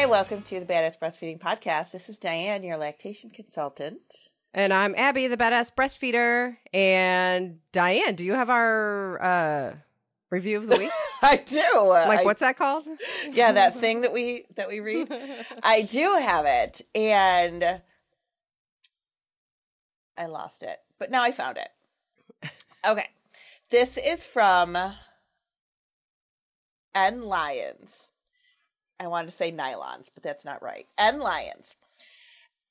Hi, welcome to the Badass Breastfeeding Podcast. This is Diane, your lactation consultant. And I'm Abby, the badass breastfeeder. And Diane, do you have our uh, review of the week? I do. like, I- what's that called? yeah, that thing that we that we read. I do have it, and I lost it, but now I found it. Okay, this is from N Lions. I wanted to say nylons, but that's not right. N Lions.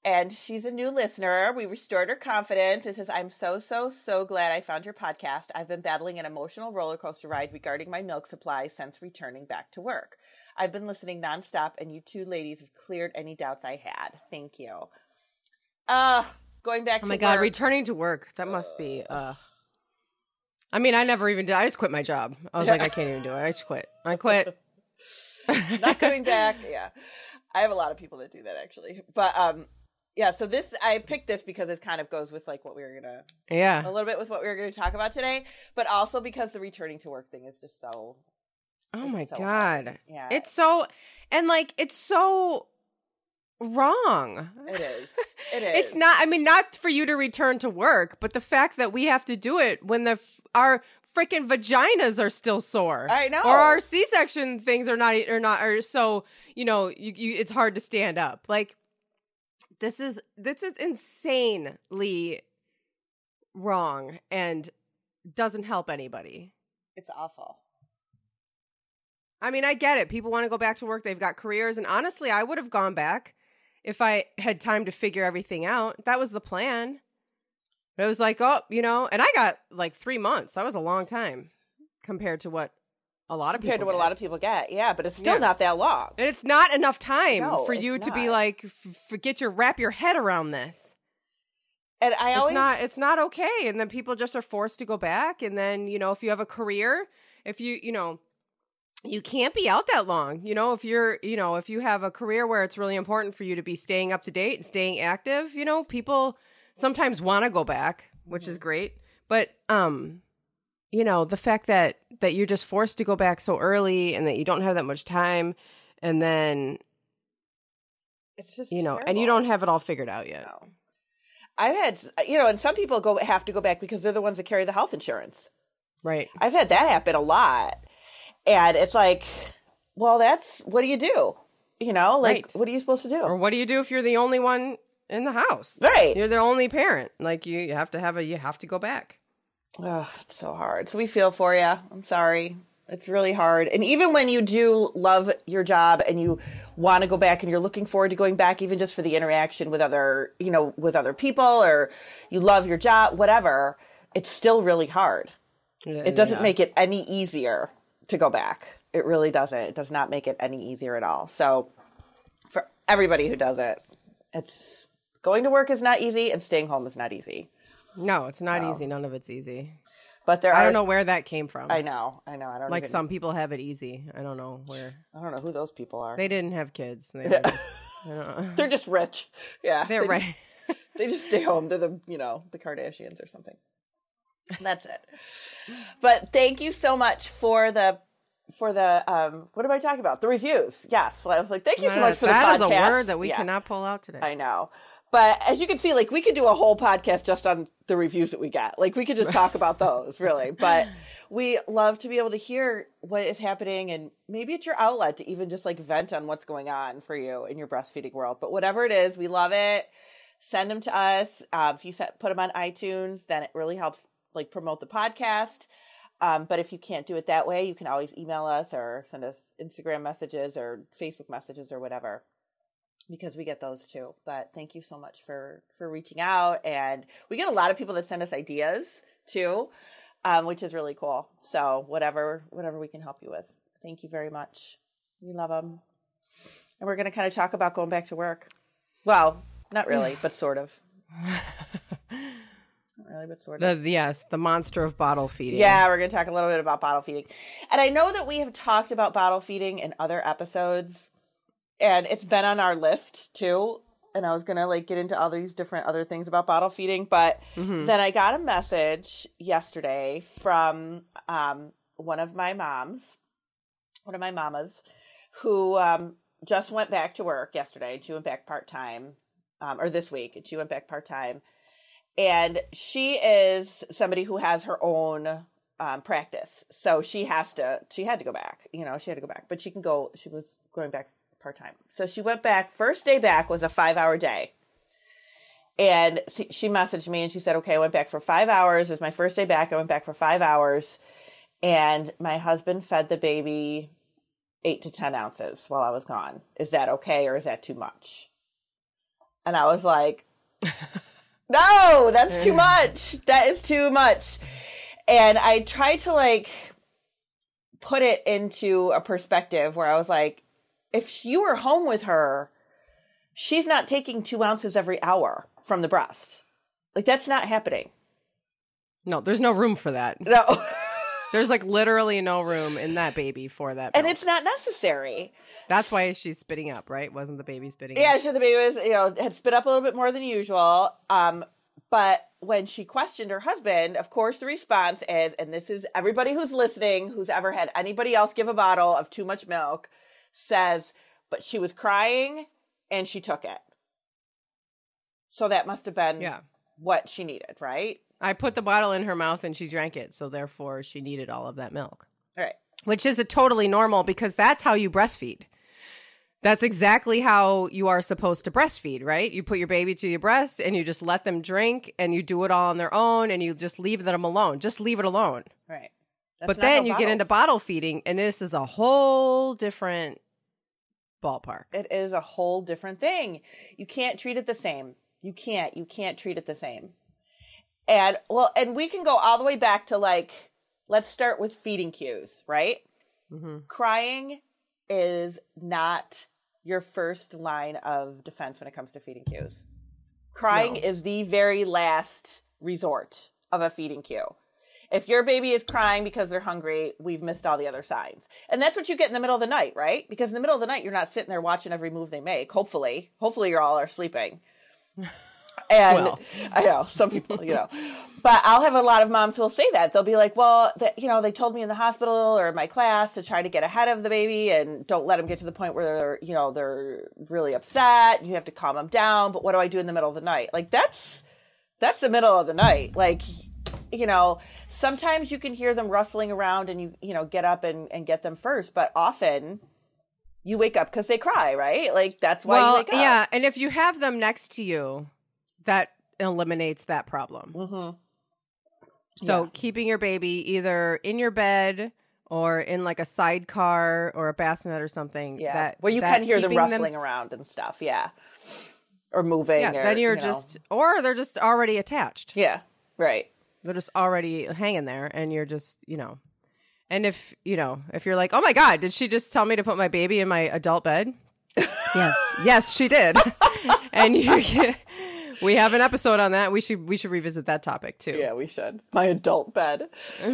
And she's a new listener. We restored her confidence. It says, I'm so, so, so glad I found your podcast. I've been battling an emotional roller coaster ride regarding my milk supply since returning back to work. I've been listening nonstop, and you two ladies have cleared any doubts I had. Thank you. Uh, going back Oh to my God, work. returning to work. That must be. Uh... I mean, I never even did. I just quit my job. I was like, I can't even do it. I just quit. I quit. not coming back. Yeah. I have a lot of people that do that actually. But um yeah, so this I picked this because it kind of goes with like what we were gonna Yeah. a little bit with what we were gonna talk about today, but also because the returning to work thing is just so Oh my so God. hard. Yeah. It's so, and like, it's so wrong. it is. It is. It's not. I mean, not for you to return to work, but the fact that we have to do it when the our freaking vaginas are still sore. I know. Or our C-section things are not are not are so you know you, you it's hard to stand up. Like this is this is insanely wrong and doesn't help anybody. It's awful. I mean, I get it. People want to go back to work. They've got careers. And honestly, I would have gone back if I had time to figure everything out. That was the plan. But it was like, oh, you know, and I got like three months. That was a long time compared to what a lot of Compared to what a lot of people get. Yeah, but it's still Yeah. not that long. And it's not enough time No, for you it's to be like, f- forget your wrap your head around this. And I It's always not. It's not okay. And then people just are forced to go back. And then you know, if you have a career, if you you know, you can't be out that long. You know, if you're you know, if you have a career where it's really important for you to be staying up to date and staying active, you know, people sometimes want to go back, which is great. But um, you know, the fact that that you're just forced to go back so early and that you don't have that much time, and then it's just you know, and you don't have it all figured out yet. No. I've had you know, and some people go have to go back because they're the ones that carry the health insurance. Right. I've had that happen a lot. And it's like, well, that's what do you do? You know, like Right. what are you supposed to do? Or what do you do if you're the only one in the house? right. You're the only parent. Like you, you have to have a you have to go back. Ugh, it's so hard. So we feel for you. I'm sorry. It's really hard. And even when you do love your job and you want to go back and you're looking forward to going back even just for the interaction with other, you know, with other people or you love your job, whatever, it's still really hard. It doesn't make it any easier to go back. It really doesn't. It does not make it any easier at all. So for everybody who does it, it's going to work is not easy and staying home is not easy. No, it's not easy. None of it's easy. But there I don't know where that came from. I know. I know. I don't know. like even, some people have it easy. I don't know where I don't know who those people are. they didn't have kids. They were just, I don't know. They're just rich. Yeah. They're they right. Just, they just stay home. They're the, you know, the Kardashians or something. That's it. But thank you so much for the for the um what am I talking about? The reviews. Yes. I was like, thank you so much for the That is podcast. a word that we Yeah, cannot pull out today. I know. But as you can see, like we could do a whole podcast just on the reviews that we get. Like we could just talk about those, really. But we love to be able to hear what is happening and maybe it's your outlet to even just like vent on what's going on for you in your breastfeeding world. But whatever it is, we love it. Send them to us. Um, if you set, put them on iTunes, then it really helps like promote the podcast. Um, but if you can't do it that way, you can always email us or send us Instagram messages or Facebook messages or whatever because we get those too. But thank you so much for for reaching out, and we get a lot of people that send us ideas too, um, which is really cool. So whatever whatever we can help you with, thank you very much. We love them, and we're going to kind of talk about going back to work. Well, not really, but sort of. Really, but sort of. The, yes, the monster of bottle feeding. Yeah, we're going to talk a little bit about bottle feeding. And I know that we have talked about bottle feeding in other episodes, and it's been on our list too. And I was going to like get into all these different other things about bottle feeding, but Mhm. then I got a message yesterday from um, one of my moms, one of my mamas, who um, just went back to work yesterday and she went back part time, um, or this week, and she went back part time. And she is somebody who has her own um, practice. So she has to, she had to go back, you know, she had to go back, but she can go, she was going back part time. So she went back, first day back was a five hour day. And she messaged me and she said, okay, I went back for five hours. It was my first day back. I went back for five hours. And my husband fed the baby eight to 10 ounces while I was gone. Is that okay or is that too much? And I was like, no, that's too much. That is too much. And I tried to like put it into a perspective where I was like, if you were home with her, she's not taking two ounces every hour from the breast. Like that's not happening. No, there's no room for that. No. there's like literally no room in that baby for that. And it's not necessary. That's why she's spitting up, right? Wasn't the baby spitting Yeah, up? sure the baby was, you know, had spit up a little bit more than usual. Um, but when she questioned her husband, of course the response is, and this is everybody who's listening, who's ever had anybody else give a bottle of too much milk, says, but she was crying and she took it. So that must have been Yeah. what she needed, right? I put the bottle in her mouth and she drank it, so therefore she needed all of that milk. All right. Which is a totally normal because that's how you breastfeed. That's exactly how you are supposed to breastfeed, right? You put your baby to your breast and you just let them drink and you do it all on their own and you just leave them alone. Just leave it alone. Right. But That's not then you get into bottle feeding and this is a whole different ballpark. it is a whole different thing. You can't treat it the same. You can't. You can't treat it the same. And well, and we can go all the way back to like, let's start with feeding cues, right? hmm Crying is not your first line of defense when it comes to feeding cues. Crying No. is the very last resort of a feeding cue. If your baby is crying because they're hungry, we've missed all the other signs. And that's what you get in the middle of the night, right? Because in the middle of the night, you're not sitting there watching every move they make. Hopefully, hopefully you're all are sleeping. And Well. I know some people, you know, but I'll have a lot of moms who will say that they'll be like, well, that, you know, they told me in the hospital or in my class to try to get ahead of the baby and don't let them get to the point where they're, you know, they're really upset. You have to calm them down. But what do I do in the middle of the night? Like that's, that's the middle of the night. Like, you know, sometimes you can hear them rustling around and you, you know, get up and, and get them first, but often you wake up because they cry, right? Like that's why you Well, wake up. yeah, and if you have them next to you, that eliminates that problem. Mm-hmm. So Yeah. keeping your baby either in your bed or in like a sidecar or a bassinet or something. Yeah. that Where you that can hear them rustling around and stuff. Yeah. Or moving. yeah, or, then you're you know. just, or they're just already attached. Yeah. Right. They're just already hanging there, and you're just, you know. And if you know, if you're like, oh my god, did she just tell me to put my baby in my adult bed? yes, yes, she did. and you, we have an episode on that. We should we should revisit that topic too. Yeah, we should. My adult bed.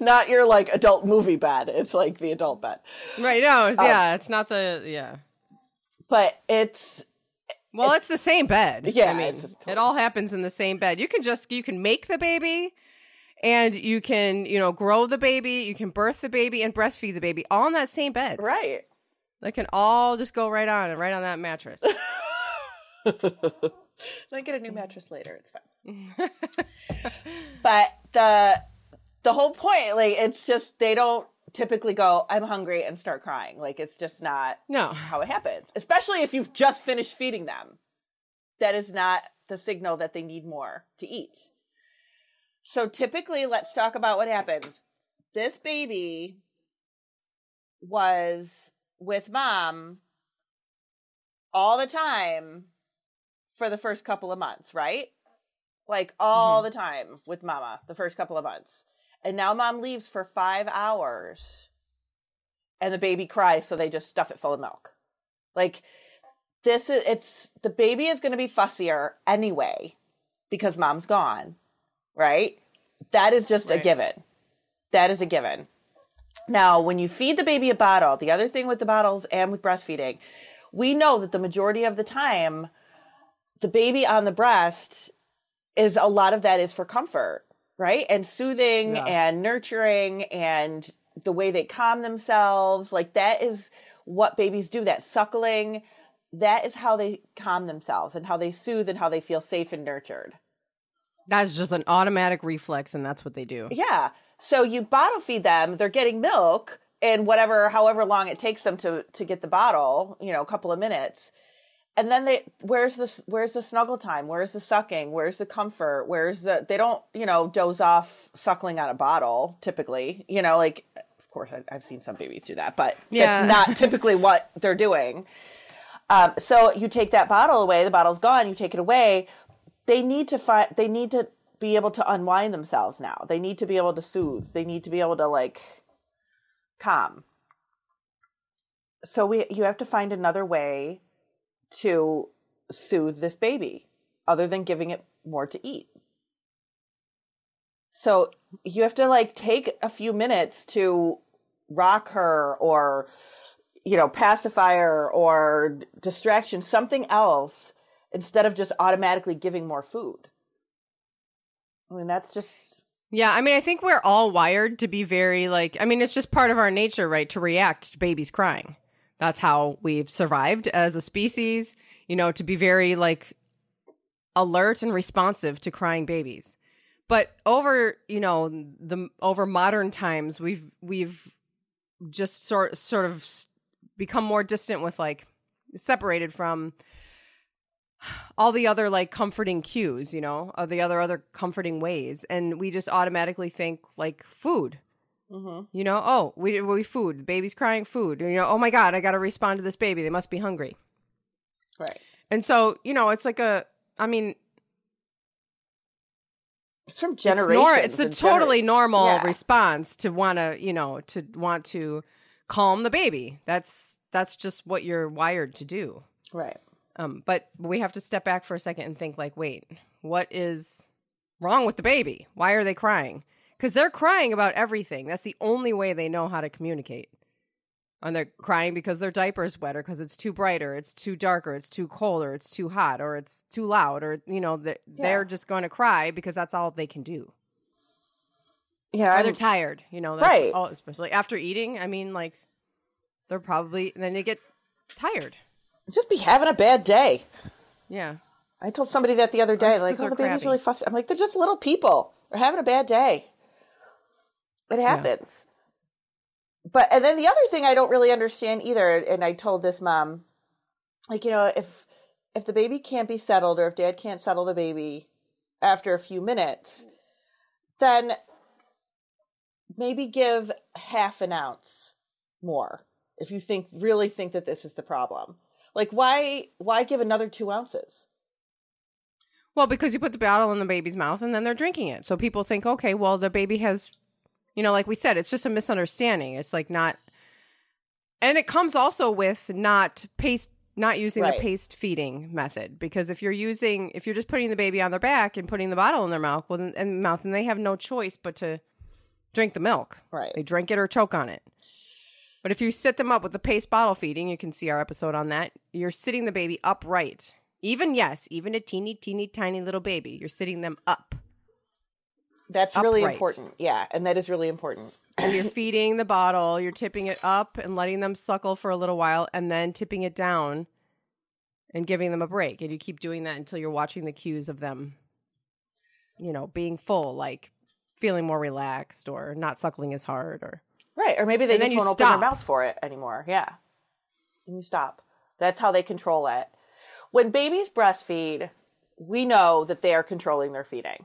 Not your like adult movie bed. It's like the adult bed. right? No, it's, um, yeah, it's not the yeah. But it's Well, it's, the same bed. Yeah, I mean, it's just it all happens in the same bed. You can just you can make the baby, and you can you know grow the baby, you can birth the baby, and breastfeed the baby all in that same bed. right. That can all just go right on and right on that mattress. I get a new mattress later. It's fine. but the the whole point, like, it's just they don't typically go, "I'm hungry" and start crying. Like, it's just not no, how it happens. Especially if you've just finished feeding them, that is not the signal that they need more to eat. So typically, let's talk about what happens. This baby was with mom all the time for the first couple of months, right? Like all mm-hmm. the time with mama the first couple of months. And now mom leaves for five hours and the baby cries, so they just stuff it full of milk. Like this is it's the baby is gonna be fussier anyway because mom's gone. Right? That is just a given. That is a given. Now, when you feed the baby a bottle, the other thing with the bottles and with breastfeeding, we know that the majority of the time, the baby on the breast is a lot of that is for comfort, right? And soothing Yeah. and nurturing and the way they calm themselves. Like that is what babies do that suckling that is how they calm themselves and how they soothe and how they feel safe and nurtured That's just an automatic reflex, and that's what they do. yeah so you bottle feed them they're getting milk and whatever however long it takes them to to get the bottle you know a couple of minutes and then they where's the where's the snuggle time? Where's the sucking? Where's the comfort? Where's the they don't you know doze off suckling on a bottle typically. You know like of course I, i've seen some babies do that but Yeah. that's not typically what they're doing. Um, so you take that bottle away the bottle's gone you take it away. They need to find they need to be able to unwind themselves now. They need to be able to soothe. They need to be able to like calm. So we you have to find another way to soothe this baby other than giving it more to eat. So you have to like take a few minutes to rock her or you know pacify her or distraction something else instead of just automatically giving more food. I mean that's just Yeah, I mean, I think we're all wired to be very like. I mean, it's just part of our nature, right, to react to babies crying. That's how we've survived as a species. You know, to be very like alert and responsive to crying babies. But over, you know, the over modern times, we've we've just sort sort of become more distant with like separated from all the other like comforting cues, you know, of the other other comforting ways, and we just automatically think like food. You know, oh, we we food. The baby's crying, food. You know, oh my god, I got to respond to this baby. They must be hungry. right. And so, you know, it's like a. I mean, It's from it's, generations. nor- it's a and gener- totally normal Yeah. response to want to, you know, to want to calm the baby. That's that's just what you're wired to do. right. Um, but we have to step back for a second and think, like, wait, what is wrong with the baby? Why are they crying? Because they're crying about everything. That's the only way they know how to communicate. And they're crying because their diaper's wet, or because it's too bright, or it's too dark, or it's too cold, or it's too hot, or it's too loud, or you know, they're, they're just going to cry because that's all they can do. Yeah, Or I'm- they're tired, you know, that's Right. all- especially after eating. I mean, like, they're probably then they get tired. just be having a bad day. Yeah. I told somebody that the other day, like, oh, the baby's really fussy. I'm like, they're just little people. They're having a bad day. It happens. But, and then the other thing I don't really understand either, and I told this mom, like, you know, if, if the baby can't be settled or if dad can't settle the baby after a few minutes, then maybe give half an ounce more if you think, really think that this is the problem. Like, why, why give another two ounces? Well, because you put the bottle in the baby's mouth and then they're drinking it. So people think, okay, well, the baby has, you know, like we said, it's just a misunderstanding. It's like not, and it comes also with not paced, not using Right. the paced feeding method. Because if you're using, if you're just putting the baby on their back and putting the bottle in their mouth, well, then, and mouth, and they have no choice but to drink the milk. Right. They drink it or choke on it. But if you sit them up with the paced bottle feeding, you can see our episode on that. You're sitting the baby upright. Even yes, even a teeny, teeny, tiny little baby, you're sitting them up, That's really important. Yeah, and that is really important. and you're feeding the bottle. You're tipping it up and letting them suckle for a little while, and then tipping it down and giving them a break. And you keep doing that until you're watching the cues of them, you know, being full, like feeling more relaxed or not suckling as hard, or Right. Or maybe they And just you won't open stop. their mouth for it anymore. Yeah. And you stop. That's how they control it. When babies breastfeed, we know that they are controlling their feeding.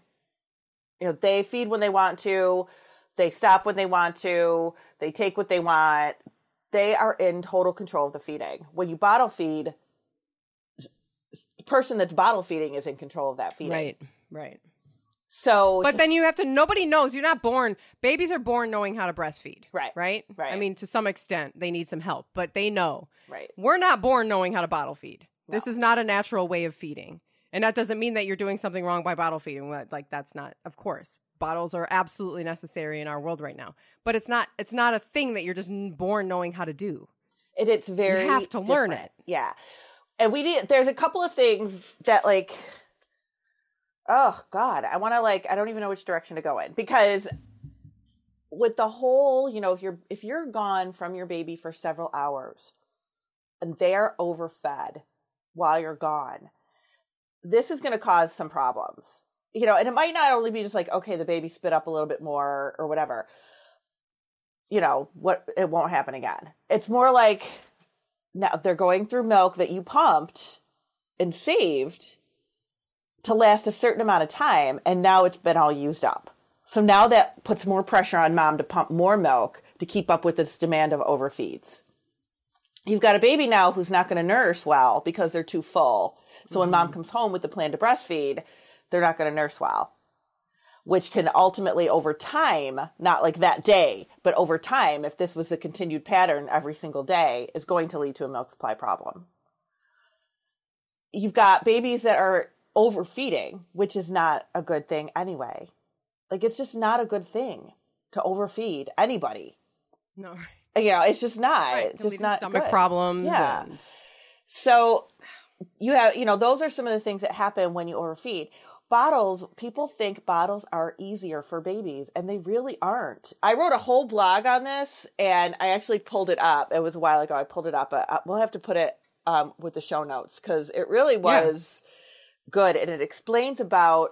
You know, they feed when they want to, they stop when they want to, they take what they want. They are in total control of the feeding. When you bottle feed, the person that's bottle feeding is in control of that feeding. right, right. So, But then you have to. Nobody knows. You're not born. Babies are born knowing how to breastfeed. Right. Right. Right. I mean, to some extent, they need some help, but they know. right. We're not born knowing how to bottle feed. This is not a natural way of feeding, and that doesn't mean that you're doing something wrong by bottle feeding. Like that's not. Of course, bottles are absolutely necessary in our world right now, but it's not. It's not a thing that you're just born knowing how to do. and it's very you have to learn it. yeah and we need there's a couple of things that like oh god i want to like i don't even know which direction to go in because with the whole you know if you're if you're gone from your baby for several hours and they're overfed while you're gone, this is going to cause some problems. You know, and it might not only be just like, okay, the baby spit up a little bit more or whatever. You know, what it won't happen again. It's more like now they're going through milk that you pumped and saved to last a certain amount of time, and now it's been all used up. So now that puts more pressure on mom to pump more milk to keep up with this demand of overfeeds. You've got a baby now who's not going to nurse well because they're too full. So when mom mm-hmm. comes home with the plan to breastfeed, they're not going to nurse well, which can ultimately over time, not like that day, but over time, if this was a continued pattern every single day, is going to lead to a milk supply problem. You've got babies that are overfeeding, which is not a good thing anyway. Like it's just not a good thing to overfeed anybody. No. You know, it's just not. Right. It's just not stomach good. problems. Yeah. and- So you have, you know, those are some of the things that happen when you overfeed. Bottles, people think bottles are easier for babies, and they really aren't. I wrote a whole blog on this, and I actually pulled it up. It was a while ago. I pulled it up, but uh, we'll have to put it um, with the show notes because it really was good, and it explains about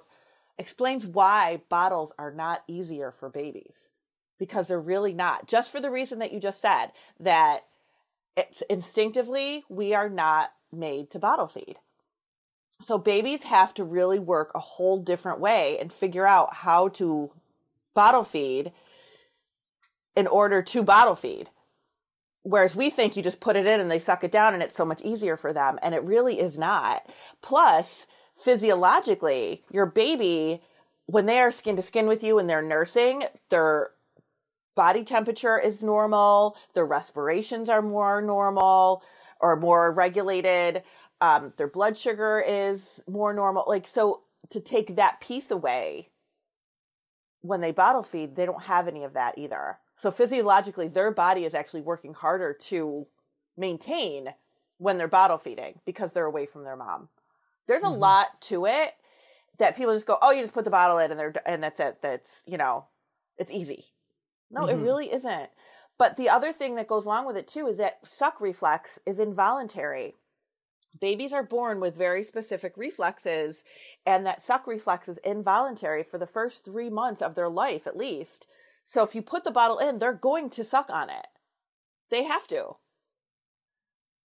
explains why bottles are not easier for babies because they're really not. Just for the reason that you just said that it's instinctively we are not made to bottle feed. So babies have to really work a whole different way and figure out how to bottle feed in order to bottle feed. Whereas we think you just put it in and they suck it down and it's so much easier for them. And it really is not. Plus, physiologically, your baby, when they are skin to skin with you and they're nursing, their body temperature is normal, their respirations are more normal or more regulated, um, their blood sugar is more normal. Like, so to take that piece away when they bottle feed, they don't have any of that either. So physiologically, their body is actually working harder to maintain when they're bottle feeding because they're away from their mom. There's a Mhm. lot to it that people just go, "Oh, you just put the bottle in and they're and that's it. That's, you know, it's easy." No, it Mhm. really isn't. But the other thing that goes along with it too is that suck reflex is involuntary. Babies are born with very specific reflexes, and that suck reflex is involuntary for the first three months of their life at least. So if you put the bottle in, they're going to suck on it. They have to.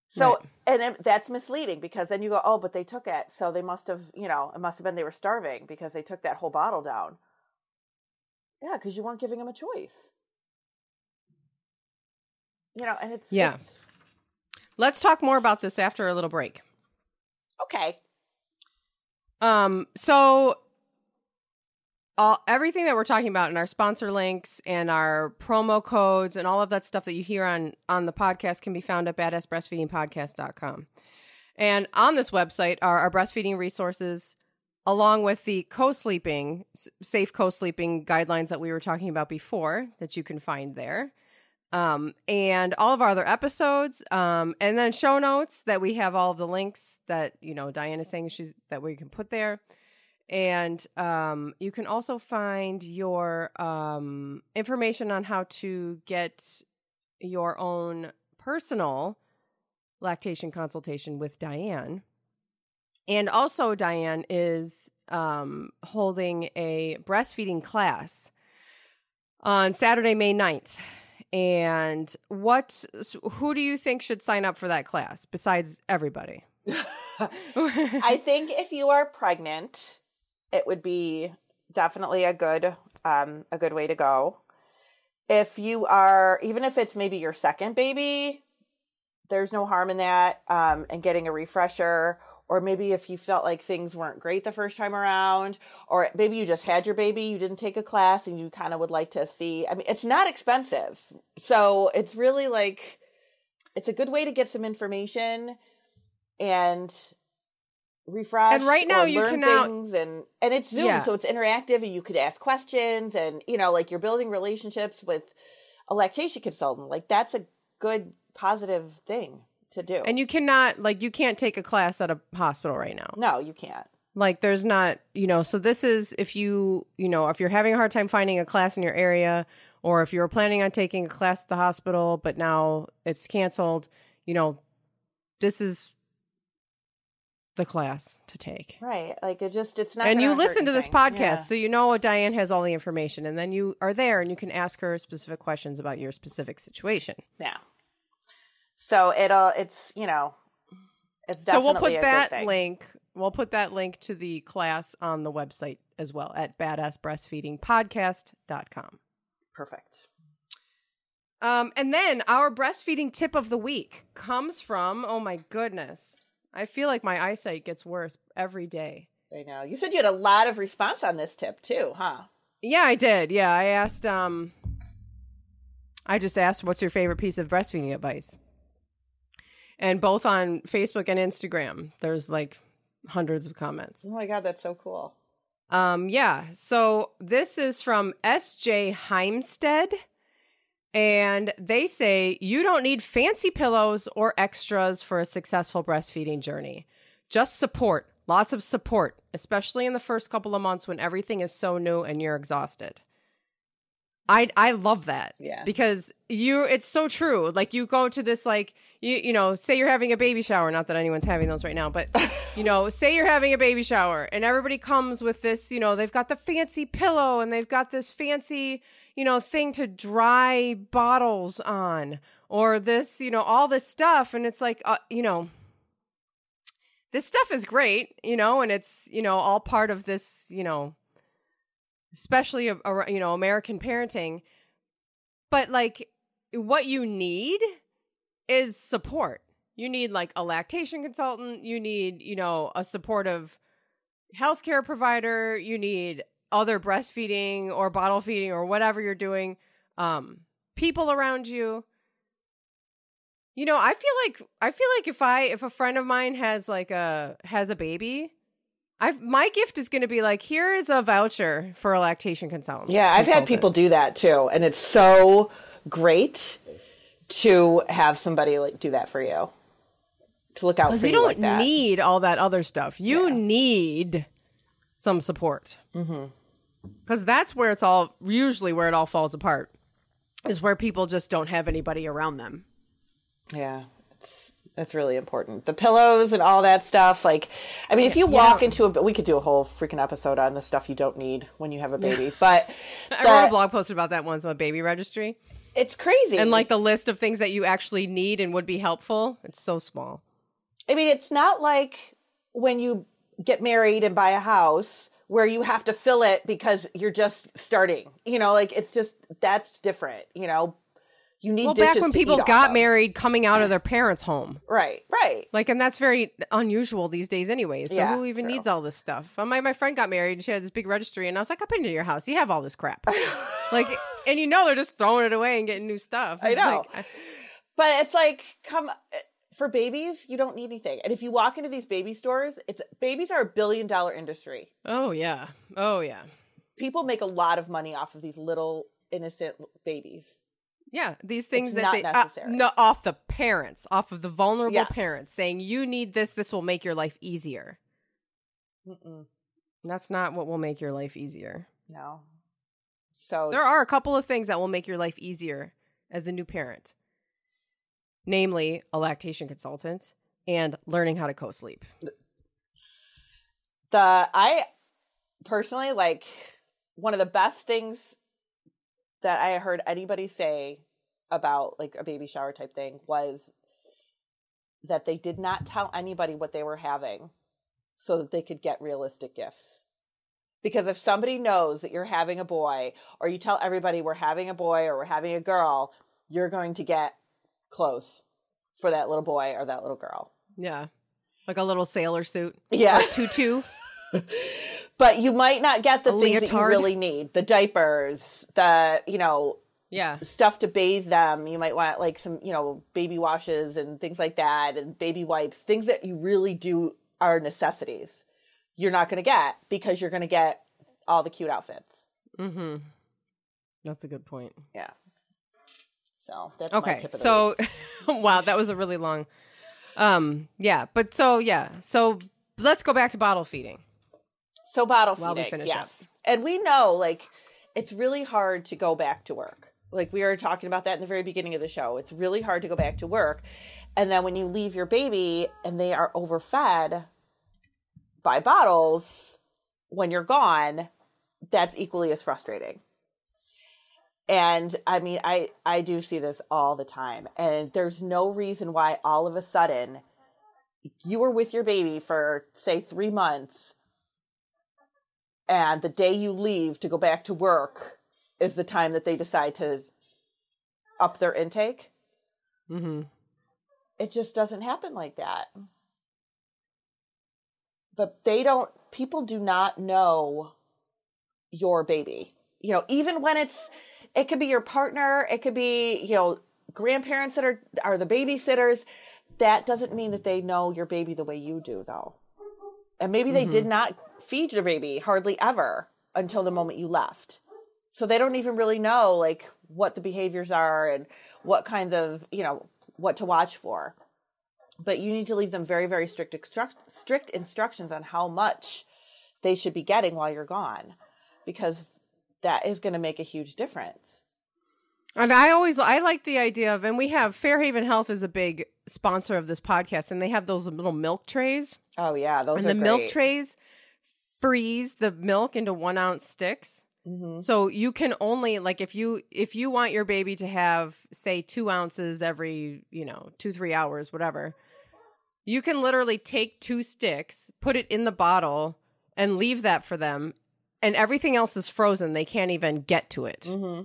So, Right. and that's misleading because then you go, oh, but they took it. So they must have, you know, it must have been they were starving because they took that whole bottle down. Yeah, because you weren't giving them a choice. You know, and it's Yeah. it's- Let's talk more about this after a little break. okay. Um, so all everything that we're talking about in our sponsor links and our promo codes and all of that stuff that you hear on on the podcast can be found at badassbreastfeedingpodcast.com. And on this website are our breastfeeding resources along with the co-sleeping safe co-sleeping guidelines that we were talking about before that you can find there. Um, and all of our other episodes, um, and then show notes that we have all the links that you know Diane is saying she's that we can put there, and um, you can also find your um, information on how to get your own personal lactation consultation with Diane. And also, Diane is um, holding a breastfeeding class on Saturday, May 9th. And what, who do you think should sign up for that class besides everybody? I think if you are pregnant, it would be definitely a good um a good way to go. If you are even if it's maybe your second baby, there's no harm in that um and getting a refresher or maybe if you felt like things weren't great the first time around or maybe you just had your baby, you didn't take a class and you kind of would like to see. I mean, it's not expensive. So, it's really like it's a good way to get some information and refresh And right now you learn can things and and it's zoom Yeah. so it's interactive and you could ask questions and you know like you're building relationships with a lactation consultant like that's a good positive thing to do and you cannot, like, you can't take a class at a hospital right now. no you can't Like, there's not, you know, so this is if you, you know, if you're having a hard time finding a class in your area, or if you're planning on taking a class at the hospital, but now it's canceled, you know, this is the class to take. Right. Like it just it's not and you listen to this podcast, Yeah. so you know Diane has all the information, and then you are there and you can ask her specific questions about your specific situation. Yeah. So it'll it's you know it's So definitely we'll put that link. We'll put that link to the class on the website as well at badassbreastfeedingpodcast.com. Perfect. Um, and then our breastfeeding tip of the week comes from, oh my goodness. I feel like my eyesight gets worse every day. I know. You said you had a lot of response on this tip too, huh? Yeah, I did. Yeah, I asked um I just asked what's your favorite piece of breastfeeding advice? And both on Facebook and Instagram, there's like hundreds of comments. Oh my god, that's so cool. Um yeah, so this is from SJ Heimstead and they say you don't need fancy pillows or extras for a successful breastfeeding journey. Just support, lots of support, especially in the first couple of months when everything is so new and you're exhausted. I I love that. Yeah. Because you it's so true. Like you go to this like you you know, say you're having a baby shower, not that anyone's having those right now, but you know, say you're having a baby shower and everybody comes with this, you know, they've got the fancy pillow and they've got this fancy, you know, thing to dry bottles on or this, you know, all this stuff and it's like uh, you know, this stuff is great, you know, and it's, you know, all part of this, you know, especially you know American parenting. But like, what you need is support. You need like a lactation consultant. You need you know a supportive healthcare provider. You need other breastfeeding or bottle feeding or whatever you're doing. Um, people around you. You know, I feel like I feel like if I if a friend of mine has like a has a baby, I my gift is going to be like here is a voucher for a lactation consultant. Yeah, I've had people do that too, and it's so great to have somebody like do that for you. To look out for you, you don't like that. need all that other stuff. You Yeah. need some support. Mm-hmm. Because that's where it's all usually where it all falls apart. Is where people just don't have anybody around them. Yeah, it's that's really important. The pillows and all that stuff. Like, I mean, if you walk into a, we could do a whole freaking episode on the stuff you don't need when you have a baby. But I wrote a blog post about that once on a baby registry, it's crazy. and like the list of things that you actually need and would be helpful. It's so small. I mean, it's not like when you get married and buy a house where you have to fill it because you're just starting. You know, like it's just that's different. You know, you need Well, dishes back when people got of. married, coming out of their parents' home. right? Right. Like, and that's very unusual these days, anyways. So Yeah, who even true. needs all this stuff? Uh, My my friend got married. and She had this big registry, and I was like, "I've been to your house. You have all this crap." like, and you know they're just throwing it away and getting new stuff. I know. like, But it's like, come for babies, you don't need anything. And if you walk into these baby stores, it's babies are a billion dollar industry. oh yeah, oh yeah, People make a lot of money off of these little innocent babies. Yeah. These things It's that not they necessary. Uh, no, off the parents, off of the vulnerable Yes. parents, saying you need this. This will make your life easier. Mm-mm, that's not what will make your life easier. no. So There are a couple of things that will make your life easier as a new parent, namely a lactation consultant and learning how to co-sleep. the I personally like one of the best things that I heard anybody say about like a baby shower type thing was that they did not tell anybody what they were having so that they could get realistic gifts. Because if somebody knows that you're having a boy or you tell everybody we're having a boy or we're having a girl, you're going to get clothes for that little boy or that little girl. Yeah. Like a little sailor suit. Yeah. Tutu. but you might not get the A things that you really need the diapers the you know Yeah. stuff to bathe them you might want like some you know baby washes and things like that and baby wipes things that you really do are necessities you're not going to get because you're going to get all the cute outfits Mm-hmm. That's a good point. yeah so that's my Okay. tip of the So wow, that was a really long um yeah, but so yeah. So let's go back to bottle feeding. So bottle While we feeding, finish yes. And we know like it's really hard to go back to work. Like we were talking about that in the very beginning of the show. It's really hard to go back to work. And then when you leave your baby and they are overfed by bottles when you're gone, that's equally as frustrating. And I mean, I I do see this all the time. And there's no reason why all of a sudden you were with your baby for say 3 months and the day you leave to go back to work is the time that they decide to up their intake. Mm-hmm. It just doesn't happen like that. But they don't, people do not know your baby. You know, even when it's, it could be your partner, it could be, you know, grandparents that are, are the babysitters. That doesn't mean that they know your baby the way you do, though. And maybe they mm-hmm. did not feed your baby hardly ever until the moment you left. So they don't even really know like what the behaviors are and what kinds of, you know, what to watch for. But you need to leave them very, very strict, extru- strict instructions on how much they should be getting while you're gone because that is going to make a huge difference. And I always I like the idea of and we have Fairhaven Health is a big sponsor of this podcast and they have those little milk trays. Oh yeah, those and the great. milk trays freeze the milk into one ounce sticks. Mm-hmm. So you can only like if you if you want your baby to have say two ounces every you know two three hours whatever, you can literally take two sticks, put it in the bottle, and leave that for them, and everything else is frozen. They can't even get to it. Mm-hmm.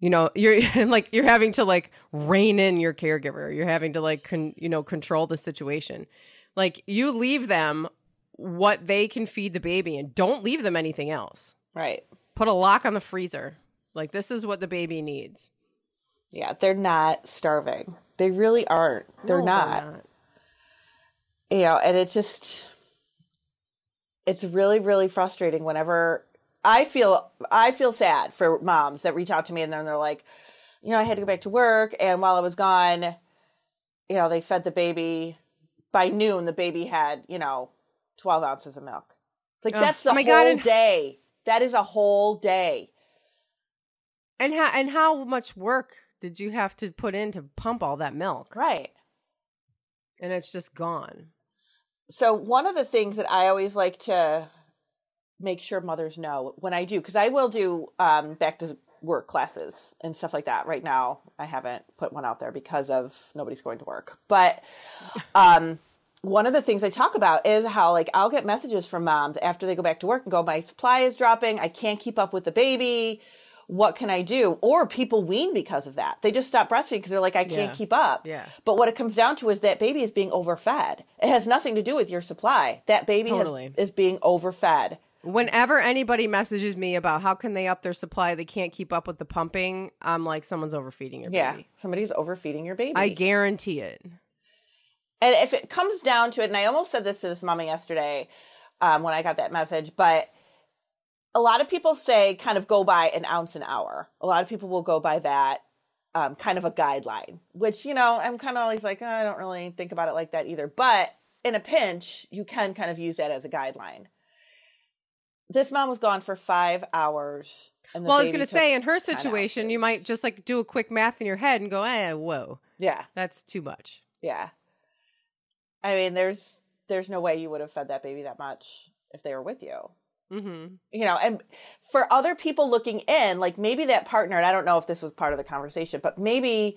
You know, you're like you're having to like rein in your caregiver. You're having to like con- you know control the situation. Like you leave them what they can feed the baby and don't leave them anything else. Right. Put a lock on the freezer. Like this is what the baby needs. Yeah, they're not starving. They really aren't. They're, no, not. they're not. You know, and it's just it's really really frustrating whenever I feel I feel sad for moms that reach out to me and then they're like, you know, I had to go back to work and while I was gone, you know, they fed the baby by noon the baby had, you know, 12 ounces of milk. It's like, oh, that's the oh whole God. day. That is a whole day. And how, and how much work did you have to put in to pump all that milk? Right. And it's just gone. So, one of the things that I always like to make sure mothers know when I do, because I will do um, back to work classes and stuff like that. Right now, I haven't put one out there because of nobody's going to work. But um, one of the things I talk about is how like I'll get messages from moms after they go back to work and go, my supply is dropping. I can't keep up with the baby. What can I do? Or people wean because of that. They just stop breastfeeding because they're like, I can't yeah. keep up. Yeah. But what it comes down to is that baby is being overfed. It has nothing to do with your supply. That baby totally. has, is being overfed. Whenever anybody messages me about how can they up their supply, they can't keep up with the pumping. I'm like, someone's overfeeding your baby. Yeah, somebody's overfeeding your baby. I guarantee it. And if it comes down to it, and I almost said this to this mommy yesterday um, when I got that message, but a lot of people say kind of go by an ounce an hour. A lot of people will go by that um, kind of a guideline, which, you know, I'm kind of always like, oh, I don't really think about it like that either. But in a pinch, you can kind of use that as a guideline. This mom was gone for five hours. well, I was going to say, in her situation, you might just like do a quick math in your head and go, eh, whoa. Yeah. That's too much. Yeah. I mean, there's there's no way you would have fed that baby that much if they were with you. Mm-hmm. You know, and for other people looking in, like maybe that partner, and I don't know if this was part of the conversation, but maybe,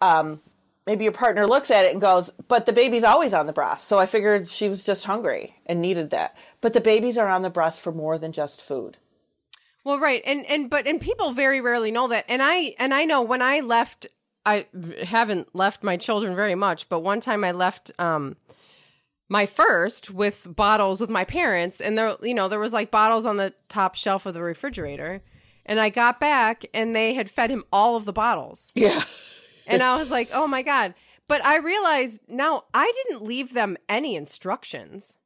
um, maybe your partner looks at it and goes, "But the baby's always on the breast." So I figured she was just hungry and needed that. But the babies are on the breast for more than just food. Well, right, and and but and people very rarely know that, and I and I know when I left I haven't left my children very much, but one time I left um, my first with bottles with my parents, and there, you know, there was like bottles on the top shelf of the refrigerator, and I got back and they had fed him all of the bottles. Yeah, and I was like, oh my god! But I realized now I didn't leave them any instructions.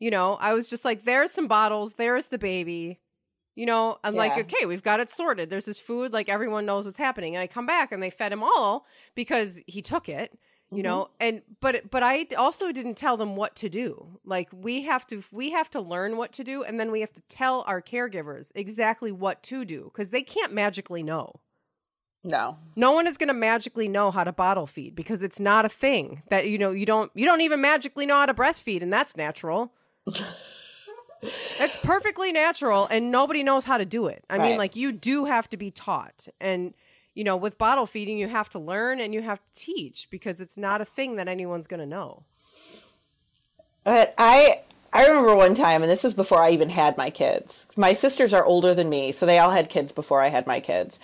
You know, I was just like, there's some bottles, there's the baby you know, I'm yeah. like, okay, we've got it sorted. There's this food, like everyone knows what's happening. And I come back and they fed him all because he took it. you mm-hmm. know and but but i also didn't tell them what to do like we have to we have to learn what to do and then we have to tell our caregivers exactly what to do because they can't magically know No. no one is going to magically know how to bottle feed because it's not a thing that you know you don't you don't even magically know how to breastfeed and that's natural that's perfectly natural and nobody knows how to do it i mean like you do have to be taught and you know with bottle feeding you have to learn and you have to teach because it's not a thing that anyone's going to know But I I remember one time, and this was before I even had my kids. My sisters are older than me, so they all had kids before I had my kids.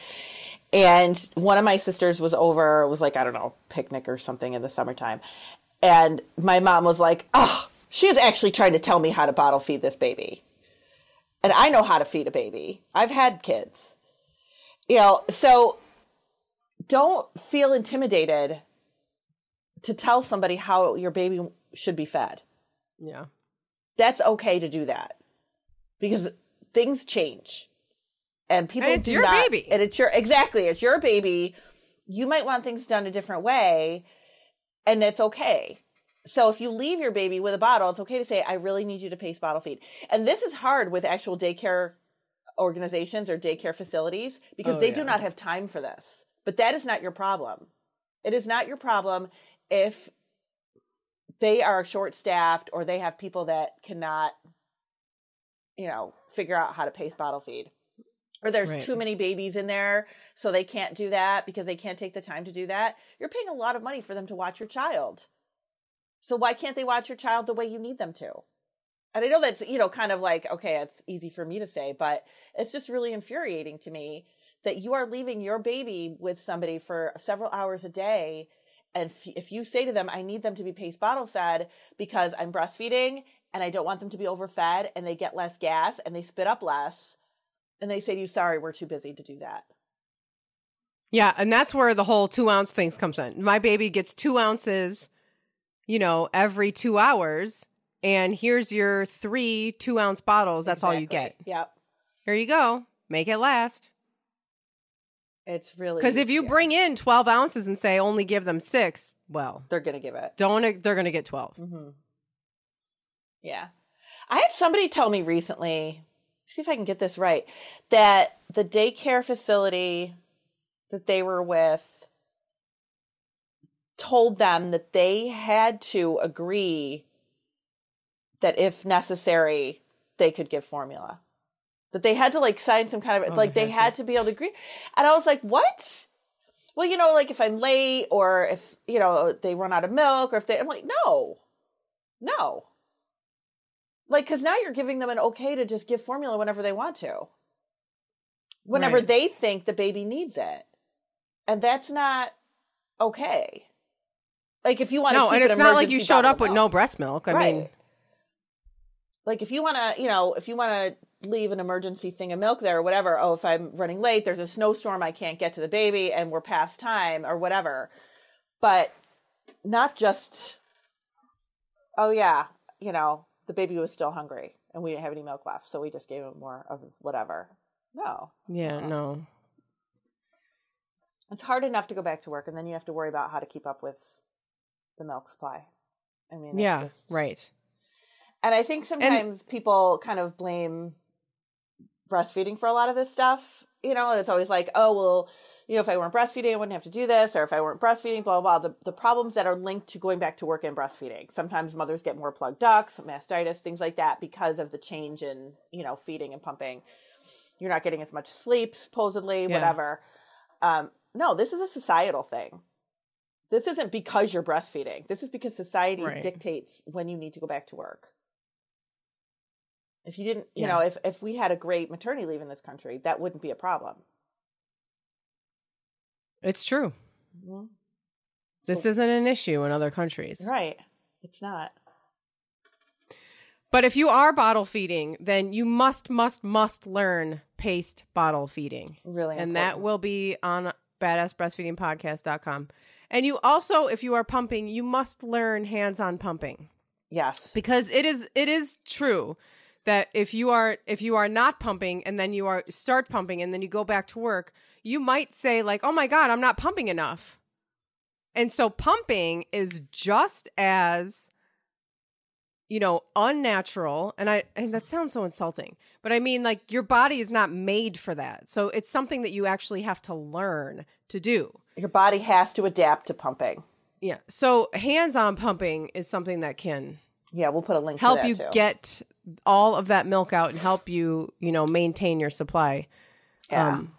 And one of my sisters was over, it was like, I don't know, picnic or something in the summertime. And my mom was like, oh, she is actually trying to tell me how to bottle feed this baby. And I know how to feed a baby. I've had kids. You know, so don't feel intimidated to tell somebody how your baby should be fed yeah that's okay to do that because things change and people And it's do your not, baby. and it's your exactly it's your baby you might want things done a different way and it's okay so if you leave your baby with a bottle it's okay to say i really need you to pace bottle feed. And this is hard with actual daycare organizations or daycare facilities because Oh, they do not have time for this. But that is not your problem. It is not your problem if they are short staffed or they have people that cannot you know figure out how to pace bottle feed. Or there's Right. too many babies in there so they can't do that because they can't take the time to do that. You're paying a lot of money for them to watch your child so why can't they watch your child the way you need them to and i know that's you know kind of like okay it's easy for me to say but it's just really infuriating to me that you are leaving your baby with somebody for several hours a day and if, if you say to them, I need them to be pace bottle fed because I'm breastfeeding and I don't want them to be overfed and they get less gas and they spit up less, and they say to you, sorry, we're too busy to do that. Yeah, and that's where the whole two ounce things comes in. My baby gets two ounces, you know, every two hours, and here's your three two ounce bottles. That's all you get. Yep. Here you go. Make it last. It's really Because if you yeah, bring in twelve ounces and say only give them six, well, they're gonna give it. don't they're to get 12 hmm Yeah. I had somebody tell me recently, see if I can get this right, that the daycare facility that they were with told them that they had to agree that if necessary, they could give formula. That they had to like sign some kind of, it's Oh, like they had had to be able to agree. And I was like, what? Well, you know, like if I'm late or if, you know, they run out of milk or if they, I'm like, no, no. Like, cause now you're giving them an okay to just give formula whenever they want to, whenever Right. they think the baby needs it. And that's not okay. Like if you want to No, and an it's not like you showed up with milk. no breast milk. I mean, like if you want to, you know, if you want to leave an emergency thing of milk there or whatever, oh, if I'm running late, there's a snowstorm, I can't get to the baby and we're past time or whatever. But not just, oh, yeah, you know, the baby was still hungry and we didn't have any milk left. So we just gave him more of whatever. No. yeah, no. It's hard enough to go back to work and then you have to worry about how to keep up with the milk supply. I mean, Yeah, just- right. And I think sometimes people kind of blame breastfeeding for a lot of this stuff. You know, it's always like, oh, well, you know, if I weren't breastfeeding, I wouldn't have to do this, or if I weren't breastfeeding, blah, blah, blah. The, the problems that are linked to going back to work and breastfeeding. Sometimes mothers get more plugged ducts, mastitis, things like that because of the change in, you know, feeding and pumping. You're not getting as much sleep, supposedly, Yeah. whatever. Um, no, this is a societal thing. This isn't because you're breastfeeding. This is because society Right. dictates when you need to go back to work. If you didn't, you Yeah. know, if if we had a great maternity leave in this country, that wouldn't be a problem. It's true. Mhm. This isn't an issue in other countries. Right. It's not. But if you are bottle feeding, then you must, must, must learn paced bottle feeding. Really and that will be on badassbreastfeedingpodcast.com. And you also, if you are pumping, you must learn hands-on pumping Yes. because it is it is true that if you are if you are not pumping and then you are start pumping and then you go back to work, you might say like, "Oh my god, I'm not pumping enough." and so pumping is just as you know unnatural and i and that sounds so insulting but i mean like your body is not made for that so it's something that you actually have to learn to do Your body has to adapt to pumping. yeah so hands-on pumping is something that can Yeah, we'll put a link help to that you too. get all of that milk out and help you you know maintain your supply yeah. um,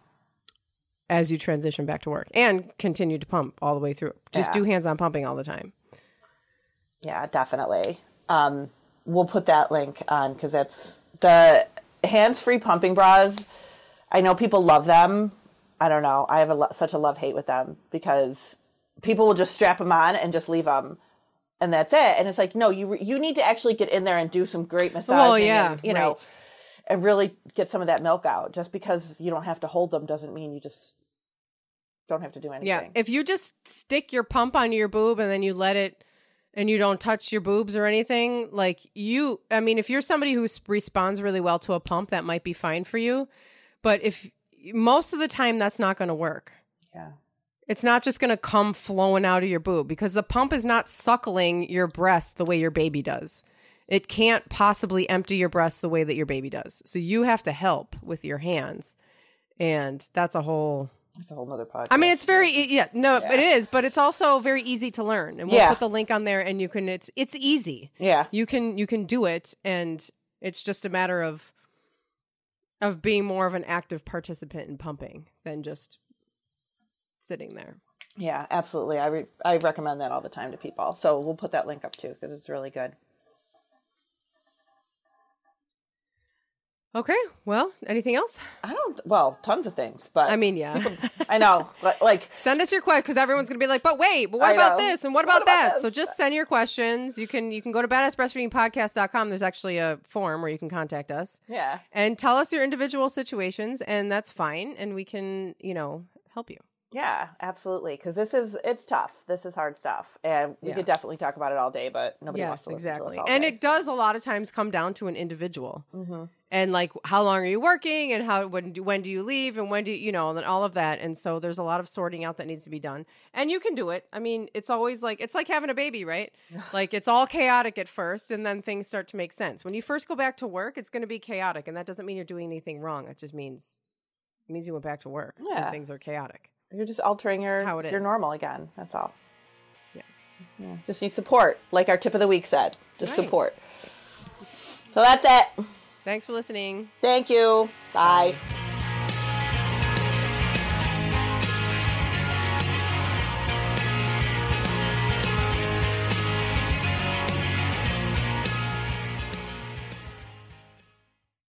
as you transition back to work and continue to pump all the way through just Yeah. do hands-on pumping all the time Yeah, definitely. Um, we'll put that link on because that's the hands-free pumping bras. I know people love them. I don't know. I have a lo- such a love hate with them because people will just strap them on and just leave them, and that's it. And it's like, no, you you need to actually get in there and do some great massaging. Well, yeah, and, you know, right. and really get some of that milk out. Just because you don't have to hold them doesn't mean you just don't have to do anything. Yeah, if you just stick your pump onto your boob and then you let it and you don't touch your boobs or anything, like you I mean if you're somebody who responds really well to a pump, that might be fine for you. But if most of the time that's not going to work. yeah. It's not just going to come flowing out of your boob because the pump is not suckling your breast the way your baby does. It can't possibly empty your breast the way that your baby does. So you have to help with your hands. And that's a whole It's a whole nother podcast. I mean, it's very yeah, no, it is, but it's also very easy to learn. And we'll Yeah. put the link on there, and you can. It's it's easy. yeah. You can you can do it, and it's just a matter of of being more of an active participant in pumping than just sitting there. Yeah, absolutely. I re- I recommend that all the time to people. So we'll put that link up too because it's really good. Okay. Well, anything else? I don't. Well, tons of things, but I mean, yeah. I know. But like, Send us your question because everyone's going to be like, "But wait, but what I about know. this and what What about, about that?" this? So just send your questions. You can you can go to badassbreastfeedingpodcast.com. There's actually a form where you can contact us. yeah, and tell us your individual situations and that's fine and we can you know help you yeah, absolutely. Because this is it's tough. This is hard stuff, and we Yeah. could definitely talk about it all day. But nobody wants to listen exactly to us all and day. it does a lot of times come down to an individual Mhm. and like how long are you working and how when do, when do you leave and when do you, you know and all of that and so there's a lot of sorting out that needs to be done and you can do it i mean it's always like it's like having a baby right like it's all chaotic at first and then things start to make sense when you first go back to work it's going to be chaotic and that doesn't mean you're doing anything wrong it just means it means you went back to work Yeah. and things are chaotic You're just altering your how it your normal again. That's all. Yeah. yeah. Just need support, like our tip of the week said. Just Right. support. So that's it. Thanks for listening. Thank you. Bye.